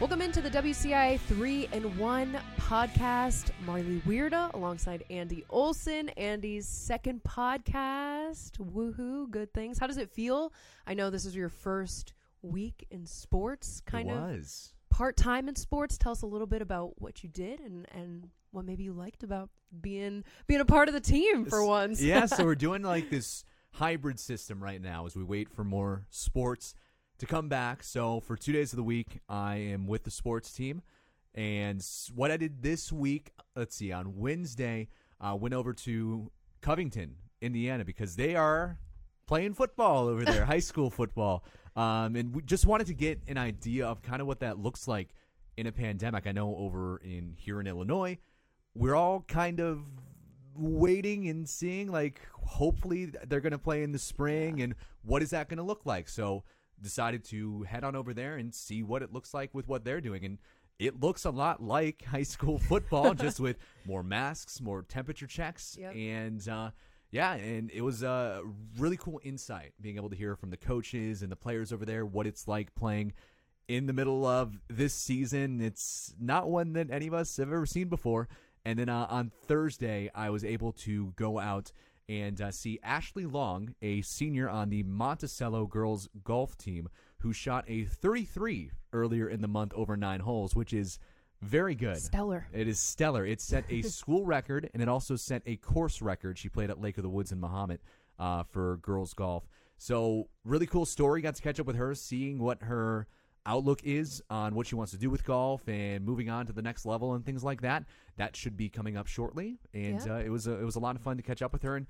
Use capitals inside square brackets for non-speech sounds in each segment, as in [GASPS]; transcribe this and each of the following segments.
Welcome into the WCIA 3 and 1 podcast. Marley Weirda alongside Andy Olson. Andy's second podcast. Woohoo, good things. How does it feel? I know this is your first week in sports, kind of part time in sports. Tell us a little bit about what you did and, and what maybe you liked about being being a part of the team for once. yeah, so we're [LAUGHS] doing like this hybrid system right now as we wait for more sports to come back. So for two days of the week, I am with the sports team. And what I did this week, let's see, on Wednesday, uh, went over to Covington, Indiana, because they are playing football over there, [LAUGHS] high school football. Um, and we just wanted to get an idea of kind of what that looks like in a pandemic. I know over in here in Illinois, we're all kind of waiting and seeing like hopefully they're going to play in the spring and what is that going to look like so decided to head on over there and see what it looks like with what they're doing and it looks a lot like [LAUGHS] high school football just with more masks more temperature checks Yep. and uh yeah, and it was a really cool insight being able to hear from the coaches and the players over there what it's like playing in the middle of this season. It's not one that any of us have ever seen before. And then uh, on Thursday, I was able to go out and uh, see Ashley Long, a senior on the Monticello girls golf team, who shot a 33 earlier in the month over nine holes, which is very good. Stellar. It is stellar. It set a [LAUGHS] school record and it also set a course record. She played at Lake of the Woods in Mahomet uh, for girls golf. So really cool story. Got to catch up with her, seeing what her outlook is on what she wants to do with golf and moving on to the next level and things like that. That should be coming up shortly. And Yeah. uh, it was a, it was a lot of fun to catch up with her and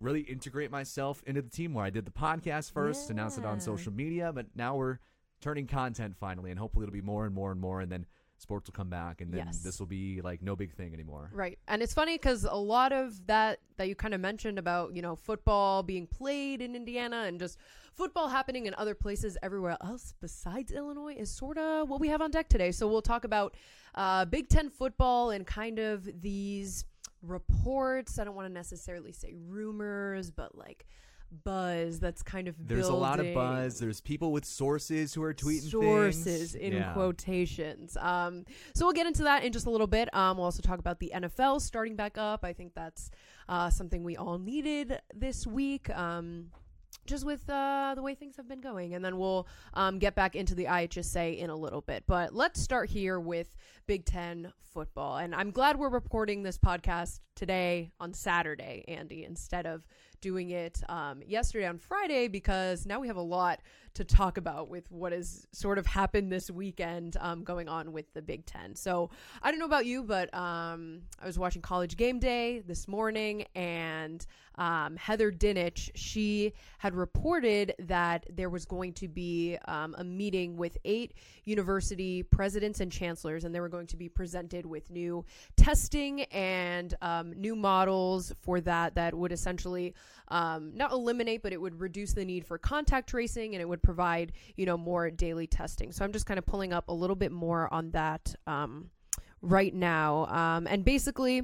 really integrate myself into the team. Where I did the podcast first, announced it on social media, but now we're turning content finally, and hopefully it'll be more and more and more, and then sports will come back, and then Yes. this will be like no big thing anymore. Right. And it's funny because a lot of that that you kind of mentioned about, you know, football being played in Indiana and just football happening in other places everywhere else besides Illinois is sort of what we have on deck today. So we'll talk about uh, Big Ten football and kind of these reports. I don't want to necessarily say rumors, but like buzz that's kind of There's a lot of buzz. There's people with sources who are tweeting sources things. in Yeah. quotations. Um, so we'll get into that in just a little bit. Um, we'll also talk about the NFL starting back up. I think that's uh, something we all needed this week. Um, just with uh, the way things have been going. And then we'll um, get back into the IHSA in a little bit. But let's start here with Big Ten football. And I'm glad we're reporting this podcast today on Saturday, Andy, instead of doing it um, yesterday on Friday, because now we have a lot to talk about with what has sort of happened this weekend um, going on with the Big Ten. So I don't know about you, but um, I was watching College Game Day this morning, and um, Heather Dinich, she had reported that there was going to be um, a meeting with eight university presidents and chancellors, and they were going to be presented with new testing and um, new models for that that would essentially um, not eliminate, but it would reduce the need for contact tracing and it would provide, you know, more daily testing. So I'm just kind of pulling up a little bit more on that um, right now. Um, and basically,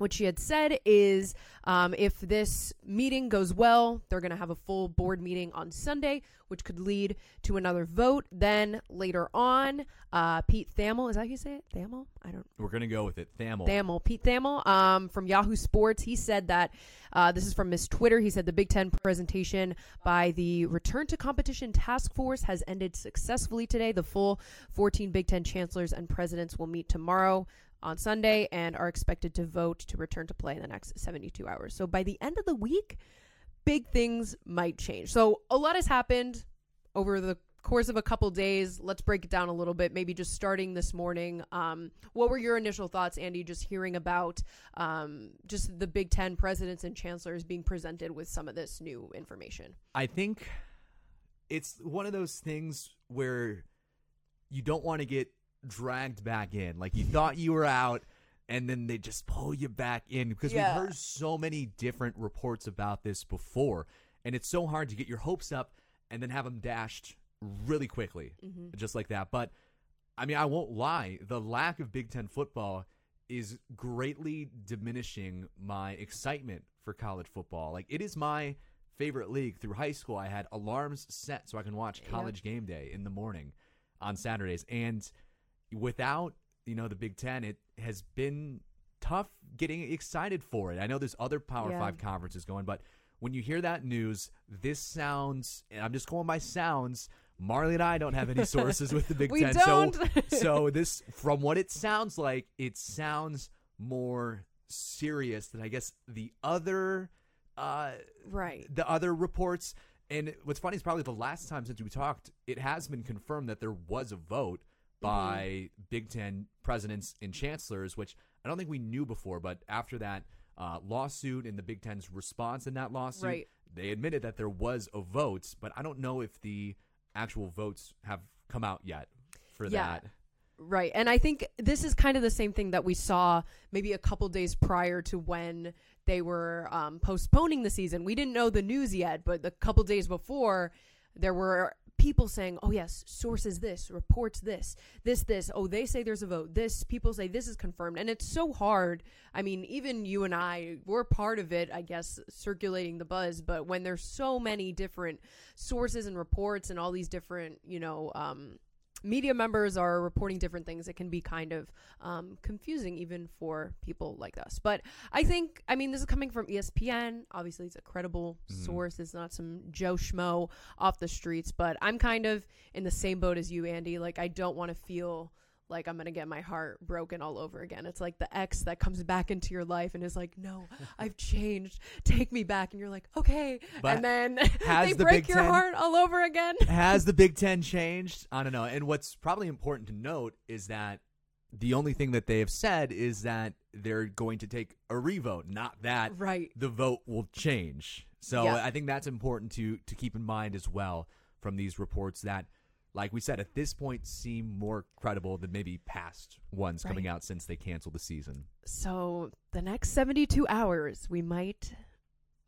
what she had said is um, if this meeting goes well, they're going to have a full board meeting on Sunday, which could lead to another vote. Then later on, uh, Pete Thamel, is that how you say it? Thamel? I don't We're gonna go with it. Thamel. Thamel, Pete Thamel, um, from Yahoo Sports. He said that uh, this is from his Twitter. He said the Big Ten presentation by the Return to Competition Task Force has ended successfully today. The full 14 Big Ten chancellors and presidents will meet tomorrow on Sunday and are expected to vote to return to play in the next 72 hours. So by the end of the week, big things might change. So a lot has happened over the course of a couple days. Let's break it down a little bit. Maybe just starting this morning. Um, what were your initial thoughts, Andy? Just hearing about um, just the Big Ten presidents and chancellors being presented with some of this new information. I think it's one of those things where you don't want to get dragged back in. Like you thought you were out and then they just pull you back in because Yeah. we've heard so many different reports about this before and it's so hard to get your hopes up and then have them dashed really quickly mm-hmm. just like that. But I mean, I won't lie, the lack of Big 10 football is greatly diminishing my excitement for college football. Like it is my favorite league through high school. I had alarms set so I can watch college game day in the morning on Saturdays. And without you know the Big Ten, it has been tough getting excited for it. I know there's other Power Yeah. Five conferences going, but when you hear that news, this sounds. And I'm just going by sounds. Marley and I don't have any sources with the Big [LAUGHS] Ten, don't. so [LAUGHS] so this from what it sounds like, it sounds more serious than I guess the other uh right. the other reports. And what's funny is probably the last time since we talked, it has been confirmed that there was a vote by Big Ten presidents and chancellors, which I don't think we knew before. But after that uh, lawsuit and the Big Ten's response in that lawsuit, Right. they admitted that there was a vote. But I don't know if the actual votes have come out yet for Yeah. that. Right. And I think this is kind of the same thing that we saw maybe a couple days prior to when they were um, postponing the season. We didn't know the news yet, but the couple days before, there were people saying, oh, yes, sources this, reports this, this, this. Oh, they say there's a vote. This, people say this is confirmed. And it's so hard. I mean, even you and I, we're part of it, I guess, circulating the buzz. But when there's so many different sources and reports and all these different, you know, um, media members are reporting different things it can be kind of um, confusing even for people like us. But i think i mean this is coming from espn obviously it's a credible Mhm. source. It's not some joe schmo off the streets but i'm kind of in the same boat as you andy. Like i don't want to feel like i'm gonna get my heart broken all over again it's like the ex that comes back into your life and is like no i've changed take me back and you're like okay But and then [LAUGHS] they the break Big your Ten- heart all over again [LAUGHS] Has the Big Ten changed? I don't know. And what's probably important to note is that the only thing that they have said is that they're going to take a revote, not that right the vote will change. So Yeah. I think that's important to to keep in mind as well from these reports that like we said at this point seem more credible than maybe past ones coming out since they canceled the season. So the next 72 hours, we might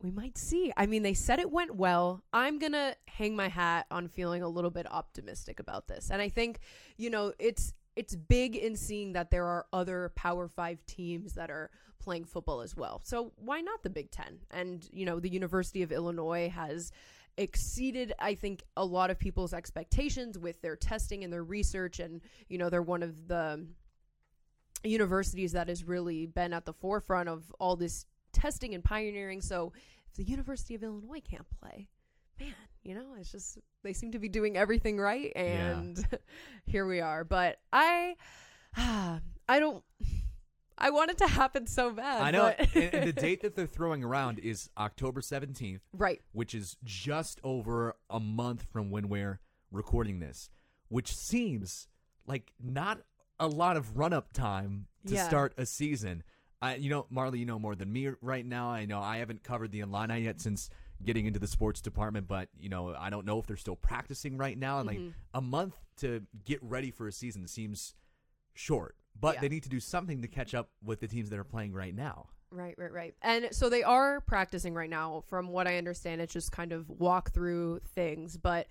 we might see. I mean, they said it went well. I'm going to hang my hat on feeling a little bit optimistic about this. And I think, you know, it's it's big in seeing that there are other Power 5 teams that are playing football as well. So why not the Big 10? And, you know, the University of Illinois has exceeded I think a lot of people's expectations with their testing and their research and, you know, they're one of the universities that has really been at the forefront of all this testing and pioneering. So if the University of Illinois can't play, man, you know, it's just they seem to be doing everything right, and [LAUGHS] here we are. But I, [SIGHS] I don't. I want it to happen so bad. I know but- and, and the [LAUGHS] date that they're throwing around is October 17th. right? which is just over a month from when we're recording this, which seems like not a lot of run up time to Yeah. start a season. I, you know, Marley, you know more than me right now. I know I haven't covered the Illini yet since getting into the sports department, but you know, I don't know if they're still practicing right now. And like Mhm. a month to get ready for a season seems short, but Yeah. they need to do something to catch up with the teams that are playing right now. Right, right, right. And so they are practicing right now. From what I understand, it's just kind of walk through things. But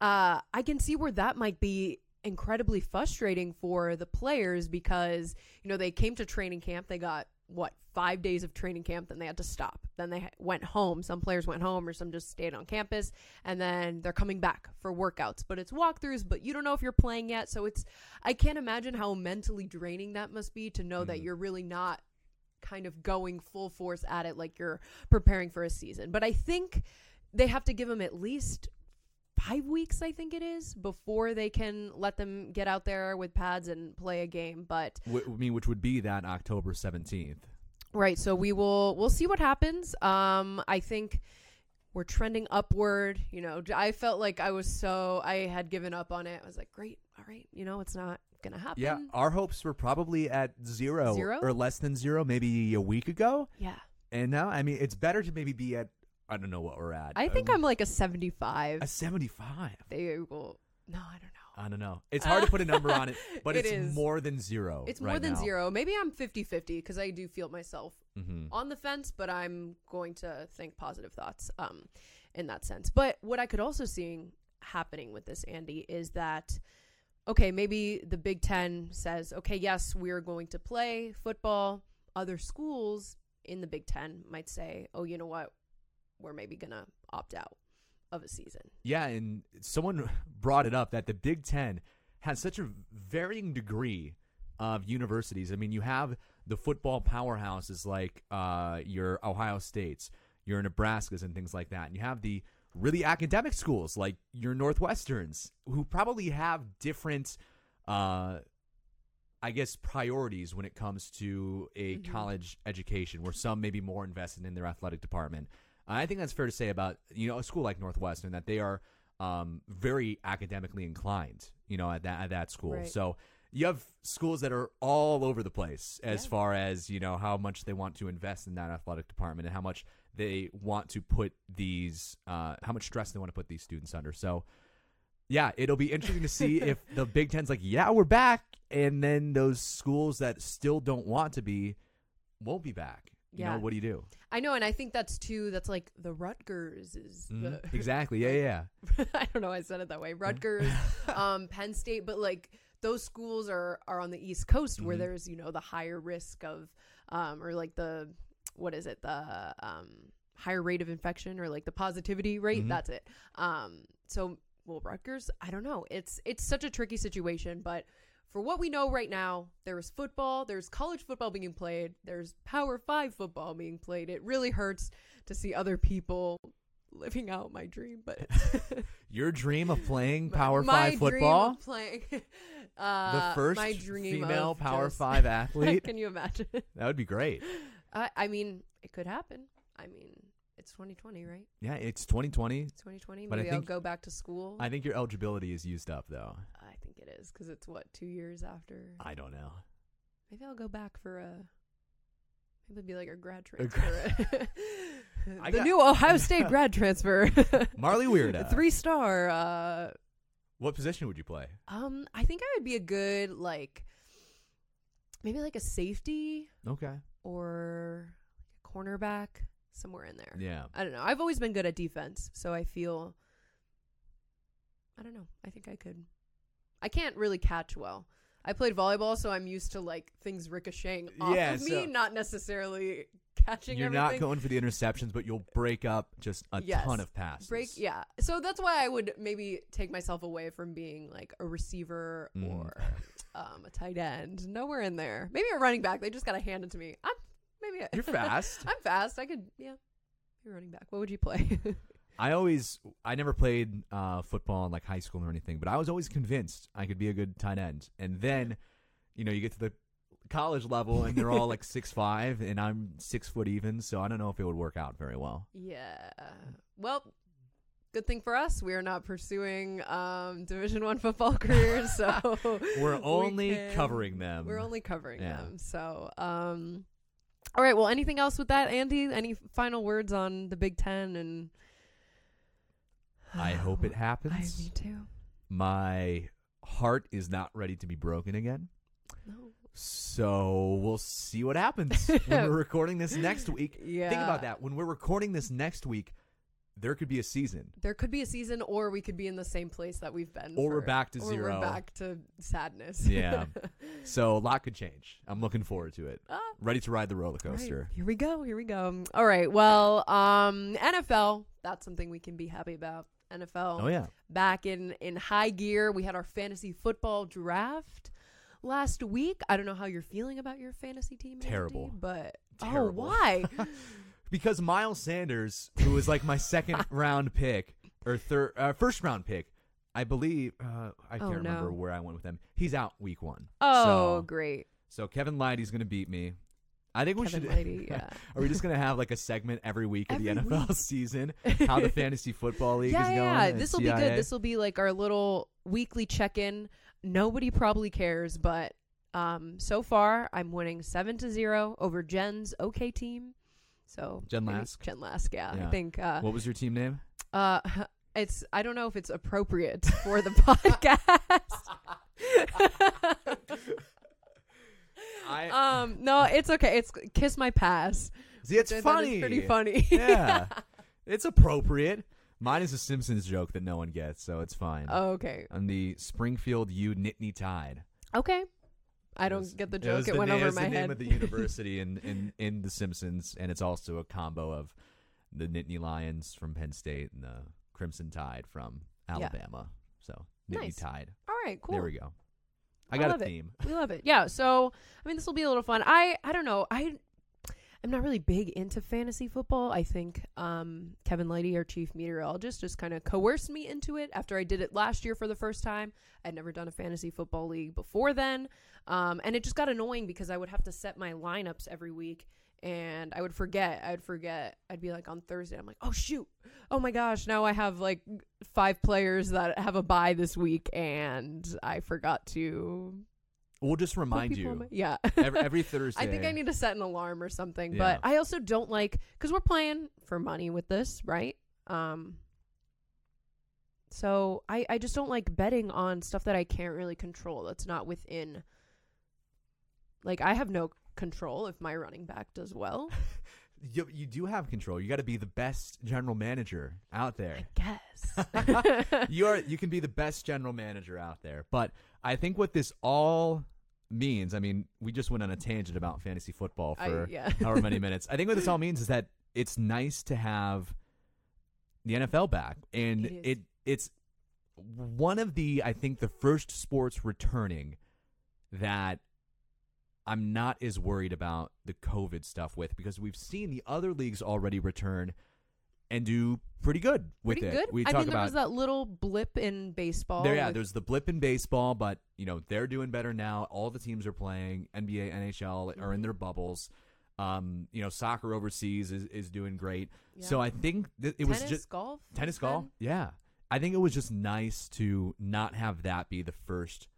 uh, I can see where that might be incredibly frustrating for the players because, you know, they came to training camp, they got what five days of training camp then they had to stop then they went home some players went home or some just stayed on campus and then they're coming back for workouts but it's walkthroughs but you don't know if you're playing yet so it's i can't imagine how mentally draining that must be to know that Mhm. you're really not kind of going full force at it like you're preparing for a season. But I think they have to give them at least five weeks, I think it is, before they can let them get out there with pads and play a game. But I mean, which would be that October 17th. right, so we will we'll see what happens. Um, I think we're trending upward. You know, I felt like I was so I had given up on it. I was like, great, all right, you know, it's not gonna happen. Yeah, our hopes were probably at zero, Zero? or less than zero, maybe a week ago. yeah. And now, I mean, it's better to maybe be at I don't know what we're at. I think Um, I'm like a 75. a seventy-five. They will. No, I don't know. I don't know. It's hard to put a number on it, [LAUGHS] but It it's is. more than zero. It's more right than now. zero. Maybe I'm 50 50 because I do feel myself Mhm. on the fence, but I'm going to think positive thoughts um, in that sense. But what I could also see happening with this, Andy, is that, okay, maybe the Big Ten says, okay, yes, we're going to play football. Other schools in the Big Ten might say, oh, you know what? We're maybe going to opt out of a season. Yeah, and someone [LAUGHS] brought it up that the Big Ten has such a varying degree of universities. I mean, you have the football powerhouses like uh, your Ohio States, your Nebraskas, and things like that. And you have the really academic schools like your Northwesterns, who probably have different, uh, I guess, priorities when it comes to a Mhm. college education, where some may be more invested in their athletic department. I think that's fair to say about you know a school like Northwestern that they are um, very academically inclined. You know at that at that school, Right. so you have schools that are all over the place as Yeah. far as you know how much they want to invest in that athletic department and how much they want to put these uh, how much stress they want to put these students under. So yeah, it'll be interesting to see if the [LAUGHS] Big Ten's like, yeah, we're back, and then those schools that still don't want to be won't be back. You Yeah. know, what do you do? I know, and I think that's too. That's like the Rutgers is Mhm. the [LAUGHS] Exactly. Yeah, yeah. yeah. [LAUGHS] I don't know. why I said it that way. Rutgers, [LAUGHS] um, Penn State, but like those schools are are on the East Coast where Mhm. there's you know the higher risk of, um, or like the what is it the um higher rate of infection or like the positivity rate. Mhm. That's it. Um, so well, Rutgers. I don't know. It's it's such a tricky situation, but. For what we know right now, there's football, there's college football being played, there's Power 5 football being played. It really hurts to see other people living out my dream, but [LAUGHS] Your dream of playing [LAUGHS] Power my Five dream football, of playing [LAUGHS] the uh, first my dream female Power just- Five athlete. Can you imagine? that would be great. I, I mean, it could happen. I mean, it's 2020, right? Yeah, it's 2020. It's 2020. But I Maybe I'll think- go back to school. I, I think your eligibility is used up, though. I think it is because it's what two years after. I don't know. Maybe I'll go back for a. Maybe it'd be like a grad A transfer. [LAUGHS] I the got- new Ohio State grad transfer. [LAUGHS] Marley Weirda. [LAUGHS] Three star. Uh, What position would you play? um, I think I would be a good like, maybe like a safety Okay. or a cornerback somewhere in there. Yeah. I don't know. I've always been good at defense, so I feel. I don't know. I think I could. I can't really catch well. I played volleyball, so I'm used to like things ricocheting off Yeah, of me, so- not necessarily catching. You're everything. not going for the interceptions, but you'll break up just a Yes. ton of passes. break. Yeah, so that's why I would maybe take myself away from being like a receiver Mm. or um, a tight end. Nowhere in there. Maybe a running back. They just gotta hand it to me. I'm maybe I- You're [LAUGHS] fast. I'm fast. I could. Yeah, be running back. What would you play? [LAUGHS] I always, I never played uh, football in like high school or anything, but I was always convinced I could be a good tight end. And then, you know, you get to the college level and they're all like [LAUGHS] six five, and I'm six foot even, so I don't know if it would work out very well. Yeah. Well, good thing for us, we are not pursuing um, Division One football careers, so We're we only can- covering them. We're only covering Yeah. them. So, um, all right. Well, anything else with that, Andy? Any final words on the Big Ten? And I hope it [SIGHS] I happens. me too. My heart is not ready to be broken again. No. So we'll see what happens [LAUGHS] when we're recording this next week. Yeah. Think about that. When we're recording this next week, there could be a season. There could be a season, or we could be in the same place that we've been. Or we're back to or zero. We're back to sadness. Yeah. [LAUGHS] So a lot could change. I'm looking forward to it. Ah. Ready to ride the roller All right, coaster. Here we go. Here we go. All right. Well, um, NFL. That's something we can be happy about. NFL Oh yeah. back in in high gear. We had our fantasy football draft last week. I don't know how you're feeling about your fantasy team. Andy, Terrible. but Terrible. oh, why? [LAUGHS] Because Miles Sanders, who was like my second [LAUGHS] round pick or third uh, first round pick, I believe uh, I can't Oh, remember where I went with him. He's out week 1. oh, So, great. so Kevin Lighty's going to beat me. I think we Kevin should Lighty, [LAUGHS] yeah. Are we just going to have like a segment every week of the NFL week. season? [LAUGHS] How the fantasy football league yeah, is going? yeah. This will be good. This will be like our little weekly check in. Nobody probably cares, but um, so far I'm winning seven to zero over Jen's OK team. So Jen Lask? Jen Lask, yeah. I think uh, What was your team name? uh, [LAUGHS] it's I don't know if it's appropriate [LAUGHS] for the podcast. [LAUGHS] I um, no, it's okay. It's kiss my pass. See, it's which I thought is funny. pretty funny. Yeah. It's appropriate. Mine is a Simpsons joke that no one gets, so it's fine. okay. On the Springfield U Nittany Tide. Okay. I don't was- get the joke. It, the went na- over it my the name of the [LAUGHS] university in, in, in The Simpsons, and it's also a combo of the Nittany Lions from Penn State and the Crimson Tide from Yeah. Alabama. So Nittany Nice. tied. All right, cool. There we go. I I got a it. theme. We love it. Yeah. So I mean, this will be a little fun. I I don't know. I I'm not really big into fantasy football. I think um, Kevin Lighty, our chief meteorologist, just kind of coerced me into it after I did it last year for the first time. I'd never done a fantasy football league before then, um, and it just got annoying because I would have to set my lineups every week. And I would forget. I'd forget. I'd be like on Thursday. I'm like, oh shoot, oh my gosh, now I have like five players that have a bye this week, and I forgot to We'll just remind you my- yeah. every, every Thursday. [LAUGHS] I think I need to set an alarm or something. Yeah. But I also don't like because we're playing for money with this, right? Um. So I I just don't like betting on stuff that I can't really control. That's not within. Like I have no control if my running back does well. [LAUGHS] You, you do have control. You got to be the best general manager out there. I guess. [LAUGHS] you are you can be the best general manager out there. But I think what this all means, I mean, we just went on a tangent about fantasy football I, for yeah. [LAUGHS] however many [LAUGHS] minutes. I think what this all means is that it's nice to have the NFL back, and It it it's one of the I think the first sports returning that I'm not as worried about the COVID stuff with because we've seen the other leagues already return and do pretty good with Pretty it. good. We I talk mean, there about was that little blip in baseball. there, yeah, with- there's the blip in baseball, but you know they're doing better now. All the teams are playing. NBA, NHL are in Mhm. their bubbles. Um, you know, soccer overseas is, is doing great. yeah. So I think that it was just golf, tennis, golf. Yeah, I think it was just nice to not have that be the first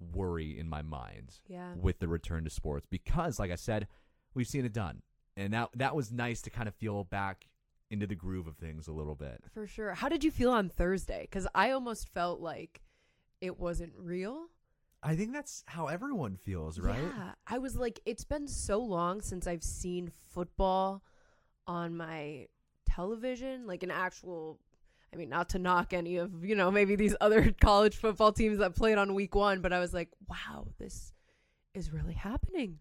worry in my mind Yeah. with the return to sports because, like I said, we've seen it done, and that that was nice to kind of feel back into the groove of things a little bit. For sure. How did you feel on Thursday? Because I almost felt like it wasn't real. I think that's how everyone feels, right? Yeah. I was like, it's been so long since I've seen football on my television, like an actual. I mean, not to knock any of, you know, maybe these [LAUGHS] other college football teams that played on week one, but I was like, wow, this is really happening.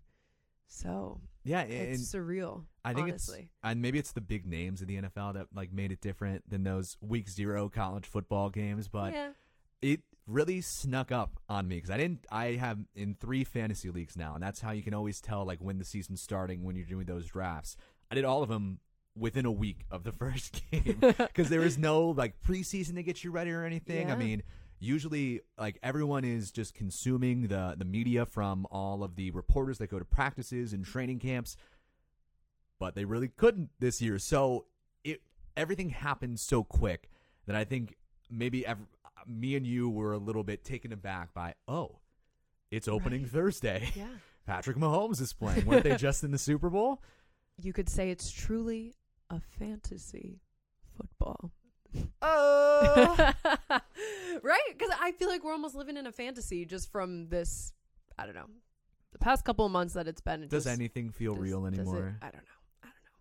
So Yeah, it's surreal. I think honestly. it's and maybe it's the big names in the NFL that like made it different than those week zero college football games, but yeah. it really snuck up on me because I didn't. I have in three fantasy leagues now, and that's how you can always tell like when the season's starting when you're doing those drafts. I did all of them within a week of the [LAUGHS] first game [LAUGHS] because there was no like preseason to get you ready or anything. I mean, usually like everyone is just consuming the the media from all of the reporters that go to practices and training camps, but they really couldn't this year. So it everything happened so quick that I think maybe ev- me and you were a little bit taken aback by oh, it's opening Right. Thursday. [LAUGHS] yeah. [LAUGHS] Patrick Mahomes is playing. Weren't they just in the Super Bowl? You could say it's truly a fantasy football. Oh. [LAUGHS] right? Because I feel like we're almost living in a fantasy just from this. I don't know. The past couple of months that it's been. It Does just- anything feel does- real does it- anymore? I don't know.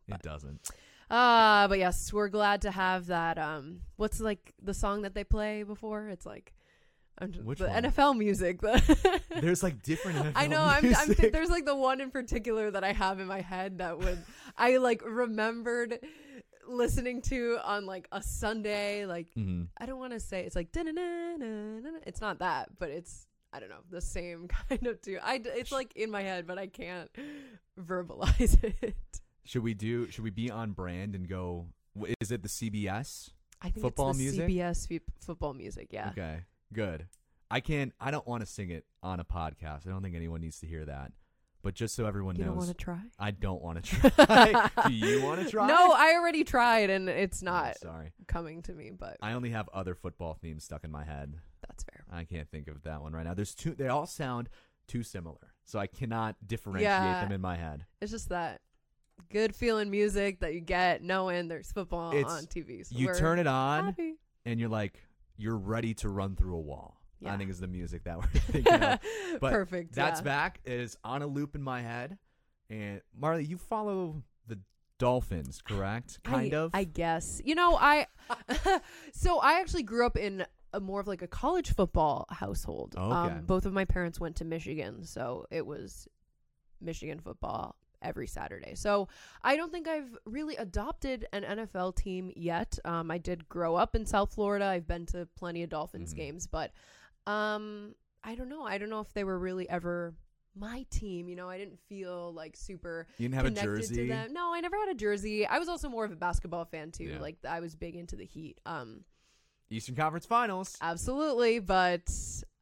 It doesn't. Uh, but yes, we're glad to have that. Um, what's like the song that they play before? It's like, I'm just, Which the one? NFL music. The [LAUGHS] There's like different. NFL I know. I'm, I'm th- there's like the one in particular that I have in my head that would I like remembered listening to on like a Sunday. Like Mhm. I don't want to say it's like it's not that, but it's I don't know the same [LAUGHS] kind of too. I it's like in my head, but I can't verbalize [LAUGHS] it. Should we do? Should we be on brand and go? Is it the CBS? I think Football it's the music? CBS f- football music. Yeah. Okay. Good. I can't. I don't want to sing it on a podcast. I don't think anyone needs to hear that. But just so everyone You don't knows, want to try? I don't want to [LAUGHS] try. do you want to try? No, I already tried and it's Oh, not sorry. coming to me, but I only have other football themes stuck in my head. that's fair. I can't think of that one right now. There's two. They all sound too similar, so I cannot differentiate Yeah. them in my head. It's just that good feeling music that you get knowing there's football It's- on TV. So You we're turn it on, happy. and you're like, you're ready to run through a wall. I Yeah. think is the music that we're [LAUGHS] thinking of. [LAUGHS] But Perfect. That's yeah. back. It is on a loop in my head. And Marley, you follow the Dolphins, correct? Kind I, of. I guess. You know, I [LAUGHS] so I actually grew up in a more of like a college football household. Okay. Um, both of my parents went to Michigan, so it was Michigan football every Saturday. So I don't think I've really adopted an NFL team yet. Um, I did grow up in South Florida. I've been to plenty of Dolphins Mhm. games, but um, I don't know. I don't know if they were really ever my team. You know, I didn't feel like super You didn't have a jersey. to them. No, I never had a jersey. I was also more of a basketball fan too. Yeah. Like I was big into the Heat. Um, Eastern Conference Finals. absolutely, but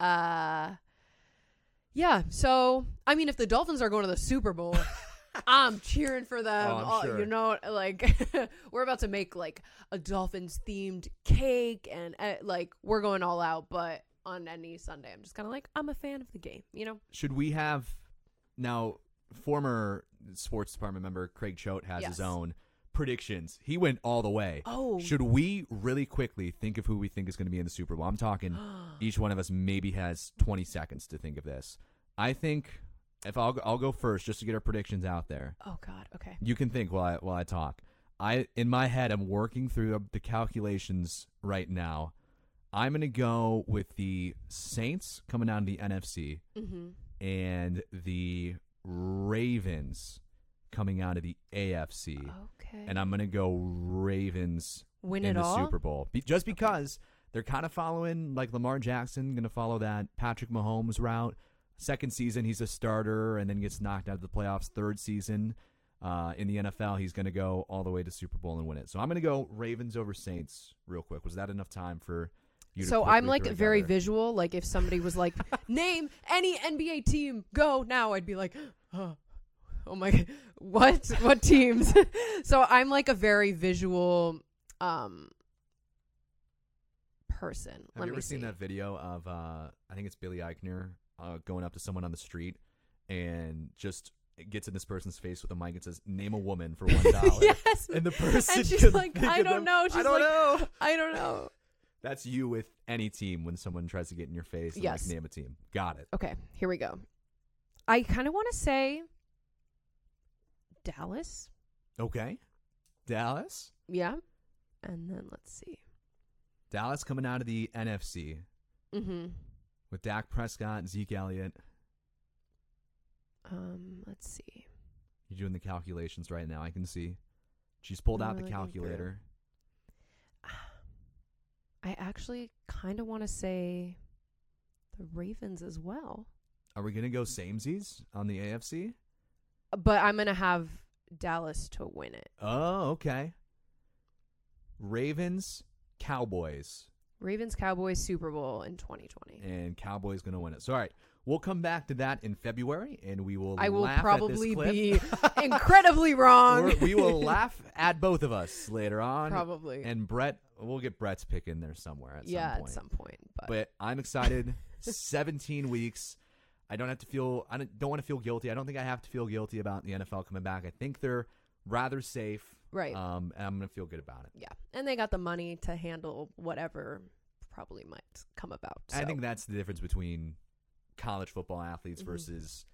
uh, yeah. So I mean, if the Dolphins are going to the Super Bowl. [LAUGHS] I'm cheering for them. Oh, I'm Uh, sure. You know, like [LAUGHS] we're about to make like a Dolphins themed cake, and uh, like we're going all out. But on any Sunday, I'm just kind of like I'm a fan of the game. You know, Should we have now? Former sports department member Craig Choate has his own predictions. He went all the way. Oh. Should we really quickly think of who we think is going to be in the Super Bowl? I'm talking. [GASPS] each one of us maybe has 20 seconds to think of this. I think if I'll I'll go first just to get our predictions out there. oh God, okay. You can think while I while I talk. I in my head I'm working through the calculations right now. I'm going to go with the Saints coming out of the NFC Mm-hmm. and the Ravens coming out of the AFC. Okay. And I'm going to go Ravens Win in it the all. Super Bowl. Be- just because they're kind of following like Lamar Jackson, going to follow that Patrick Mahomes route. Second season, he's a starter and then gets knocked out of the playoffs. Third season uh, in the NFL, he's going to go all the way to Super Bowl and win it. So I'm going to go Ravens over Saints real quick. Was that enough time for you? So I'm like very together? visual. Like if somebody was like, [LAUGHS] "Name any NBA team, go now," I'd be like, "Oh, oh my, what? What teams?" [LAUGHS] so I'm like a very visual um person. Have Let you me ever see. seen that video of uh, I think it's Billy Eichner uh, going up to someone on the street and just gets in this person's face with a mic and says, "Name a woman for [LAUGHS] one dollar." yes. And the person And she's like, "I don't them. know." I don't like, know. I don't know. [LAUGHS] That's you with any team when someone tries to get in your face and Yes. like name a team. Got it. Okay, here we go. I kind of want to say Dallas. Okay. Dallas. Yeah. And then let's see. Dallas coming out of the NFC Mm-hmm. With Dak Prescott and Zeke Elliott. Um, let's see. You're doing the calculations right now. I can see. She's pulled I'm out the really through. calculator. [SIGHS] I actually kind of want to say the Ravens as well, Are we gonna go samesies on the AFC? but I'm gonna have Dallas to win it. Oh, okay. Ravens, Cowboys, Ravens Cowboys Super Bowl in 2020. and Cowboys going to win it. So, all right, we'll come back to that in February, and we will. I will probably be [LAUGHS] incredibly wrong. Or we will [LAUGHS] laugh at both of us later on. probably. And Brett, we'll get Brett's pick in there somewhere at yeah, some point. at some point. But, But I'm excited. [LAUGHS] 17 weeks. I don't have to feel. I don't, don't want to feel guilty. I don't think I have to feel guilty about the NFL coming back. I think they're rather safe. Right. Um, and I'm gonna feel good about it. yeah, and they got the money to handle whatever probably might come about. I think that's the difference between college football athletes Mhm. versus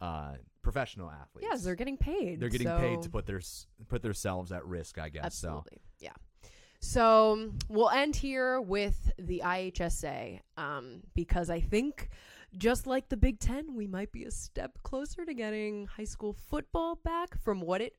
uh, professional athletes. Yes, they're getting paid. they're getting paid to put their put themselves at risk. I guess so. Absolutely. Yeah. So um, we'll end here with the IHSA um, because I think, just like the Big Ten, we might be a step closer to getting high school football back from what it,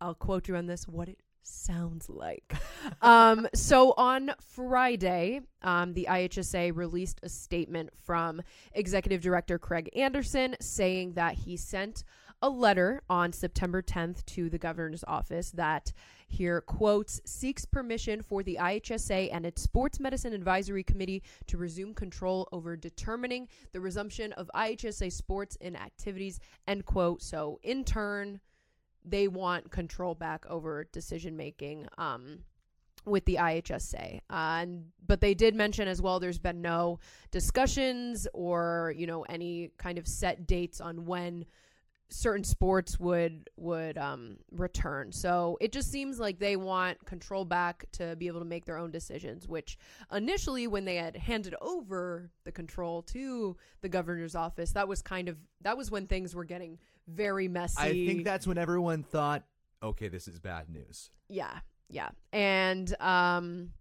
I'll quote you on this, what it sounds like. um, [LAUGHS] so on Friday, um, the IHSA released a statement from Executive Director Craig Anderson saying that he sent a letter on September 10th to the governor's office that here quotes seeks permission for the IHSA and its Sports Medicine Advisory Committee to resume control over determining the resumption of IHSA sports and activities end quote so in turn they want control back over decision making um with the IHSA. Uh, and but they did mention as well there's been no discussions or, you know, any kind of set dates on when certain sports would would um return. So it just seems like they want control back to be able to make their own decisions, which initially when they had handed over the control to the governor's office, that was kind of that was when things were getting very messy. I think that's when everyone thought, okay, this is bad news. Yeah, yeah. And um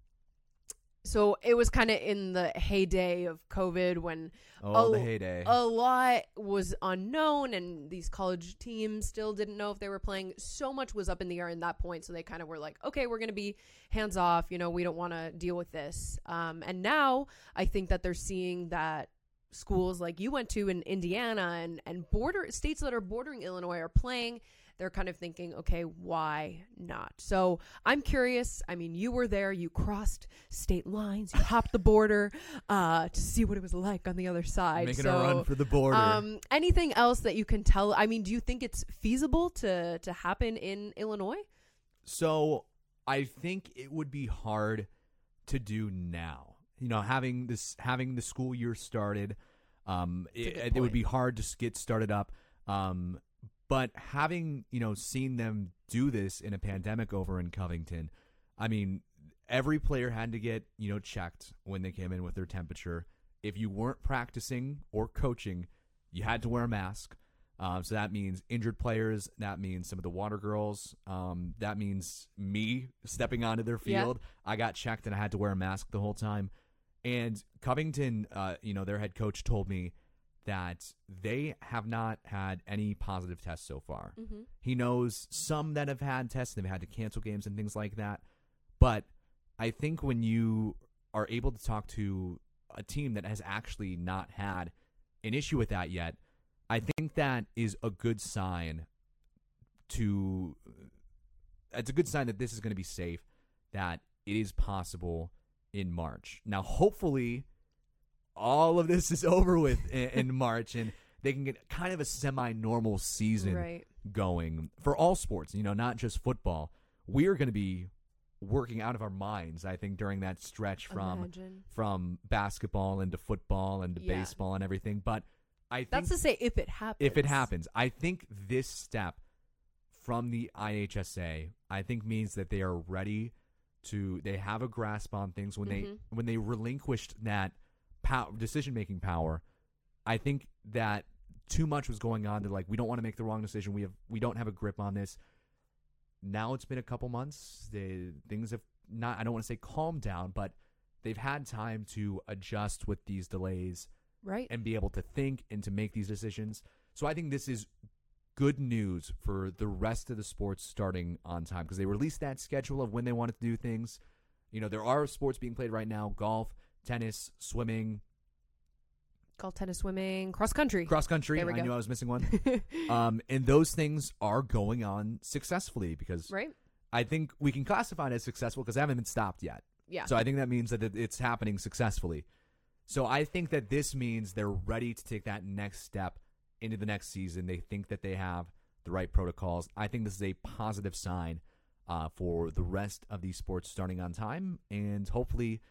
so it was kind of in the heyday of COVID when Oh, the heyday. a lot was unknown and these college teams still didn't know if they were playing so much was up in the air in that point so they kind of were like okay we're going to be hands off you know we don't want to deal with this um, and now i think that they're seeing that schools like you went to in indiana and, and border states that are bordering illinois are playing they're kind of thinking okay why not so i'm curious i mean you were there you crossed state lines you hopped the border uh, to see what it was like on the other side Making so a run for the border. um, anything else that you can tell? I mean, do you think it's feasible to to happen in Illinois? So I think it would be hard to do now. You know, having this having the school year started, um, it, it would be hard to get started up. Um, but having you know seen them do this in a pandemic over in Covington, I mean, every player had to get you know checked when they came in with their temperature. If you weren't practicing or coaching, you had to wear a mask. Um, so that means injured players. That means some of the water girls. Um, that means me stepping onto their Yeah. field. I got checked and I had to wear a mask the whole time. And Covington, uh, you know, their head coach told me that they have not had any positive tests so far. Mm-hmm. He knows some that have had tests, and they've had to cancel games and things like that. But I think when you are able to talk to a team that has actually not had an issue with that yet, I think that is a good sign to it's a good sign that this is going to be safe, that it is possible in March. Now, hopefully, all of this is [LAUGHS] over with in, in March and they can get kind of a semi normal season Right. going for all sports, you know, not just football. We are going to be working out of our minds, I think, during that stretch from Imagine. from basketball into football and to Yeah. baseball and everything. But I think That's to say, if it happens. if it happens, I think this step from the IHSA, I think means that they are ready to they have a grasp on things when Mhm. they when they relinquished that pow- decision making power. I think that too much was going on. They're like, we don't want to make the wrong decision. We have we don't have a grip on this. Now it's been a couple months. They, things have not. I don't want to say calmed down, but they've had time to adjust with these delays Right. and be able to think and to make these decisions. So I think this is good news for the rest of the sports starting on time because they released that schedule of when they wanted to do things. You know, there are sports being played right now golf, tennis, swimming, Golf, tennis, swimming, cross country. cross country. There we I go. knew I was missing one. [LAUGHS] um, and those things are going on successfully because right. I think we can classify it as successful because they haven't been stopped yet. Yeah. So I think that means that it's happening successfully. So I think that this means they're ready to take that next step into the next season. They think that they have the right protocols. I think this is a positive sign uh, for the rest of these sports starting on time and hopefully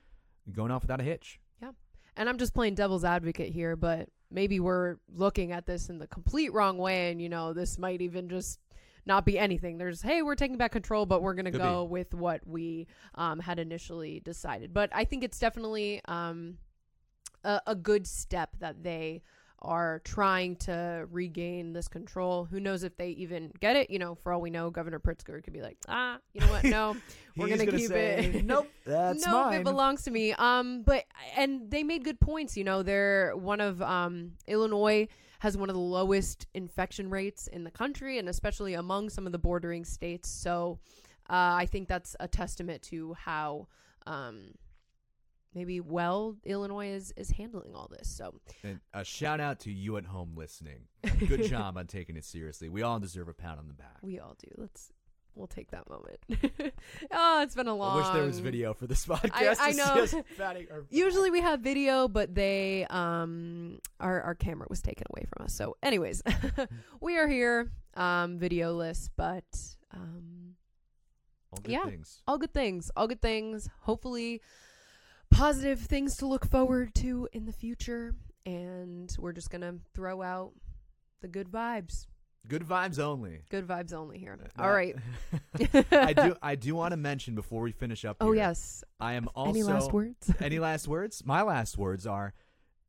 going off without a hitch. Yeah. And I'm just playing devil's advocate here, but maybe we're looking at this in the complete wrong way, and you know, this might even just not be anything. There's, hey, we're taking back control, but we're gonna Could go with what we um, had initially decided. But I think it's definitely um, a, a good step that they are trying to regain this control. Who knows if they even get it? You know, for all we know, Governor Pritzker could be like, ah, you know what? No, [LAUGHS] we're gonna, keep say, it. [LAUGHS] Nope, that's no, mine. it belongs to me. Um, but and they made good points. You know, they're one of um Illinois has one of the lowest infection rates in the country, and especially among some of the bordering states. So, uh, I think that's a testament to how um maybe well Illinois is is handling all this. So, And a shout out to you at home listening. Good [LAUGHS] job on taking it seriously. We all deserve a pat on the back. we all do. Let's we'll take that moment. [LAUGHS] oh, it's been a long. I wish there was video for this [LAUGHS] podcast. I It's know. Usually we have video, but they um our our camera was taken away from us. So, anyways, we are here um videoless, but um all good yeah. things. all good things, all good things. Hopefully, positive things to look forward to in the future, and we're just gonna throw out the good vibes. Good vibes only. Good vibes only here. That- All right. [LAUGHS] I do. [LAUGHS] I do want to mention before we finish up. Oh yes. I am also. Any last words? [LAUGHS] any last words? My last words are: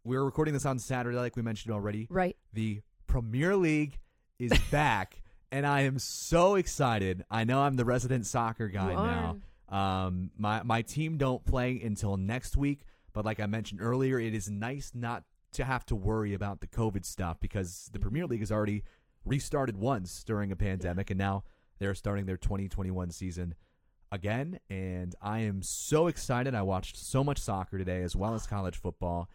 We're recording this on Saturday, like we mentioned already. right. The Premier League is back, and I am so excited. I know I'm the resident soccer guy You now. Um, my my team don't play until next week, but like I mentioned earlier, it is nice not to have to worry about the COVID stuff because the Premier League has already restarted once during a pandemic, and now they're starting their 2021 season again. And I am so excited. I watched so much soccer today, as well as college football.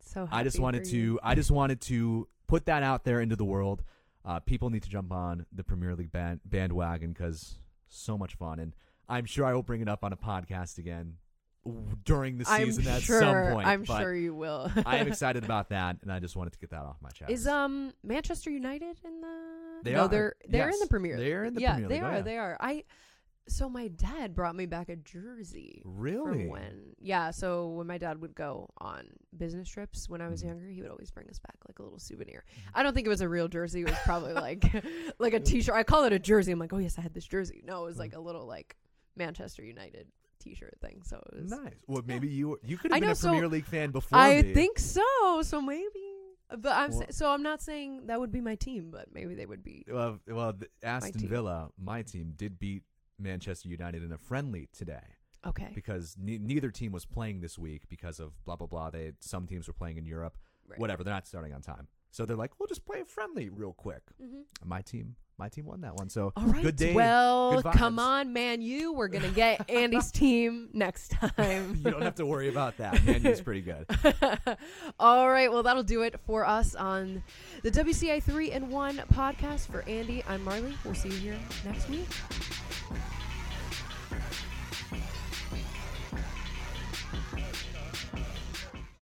So I just wanted to. I just wanted to put that out there into the world. Uh, people need to jump on the Premier League band, bandwagon because so much fun, and I'm sure I will bring it up on a podcast again during the I'm season at sure. some point. I'm sure you will. I am [LAUGHS] excited about that, and I just wanted to get that off my chest. Is um Manchester United in the? They no, are. they're they're in the Premier. They're in the yeah, Premier they League. Oh, are. yeah. They are. I. So my dad brought me back a jersey. really when, yeah. So when my dad would go on business trips when I was Mhm. younger, he would always bring us back like a little souvenir. I don't think it was a real jersey. It was probably like [LAUGHS] like a [LAUGHS] T-shirt. I call it a jersey. I'm like, oh yes, I had this jersey. No, it was like a little like Manchester United T-shirt thing. So it was. nice. Well, maybe you you could I have been know, a so Premier League fan before I me. think so. So maybe. But I'm Well- sa- so I'm not saying that would be my team, but maybe they would be. Well, well, the Aston team. Villa, my team, did beat Manchester United in a friendly today. Okay. because ne- neither team was playing this week because of blah blah blah. They some teams were playing in Europe, Right. whatever. They're not starting on time, so they're like, we'll just play a friendly real quick. Mm-hmm. My team, my team won that one. So All right. good day. well, good come on, man. You we're gonna get [LAUGHS] Andy's team next time. you don't have to worry about that. Man U's pretty good. [LAUGHS] All right. Well, that'll do it for us on the WCI three and one podcast. For Andy, I'm Marley. We'll see you here next week.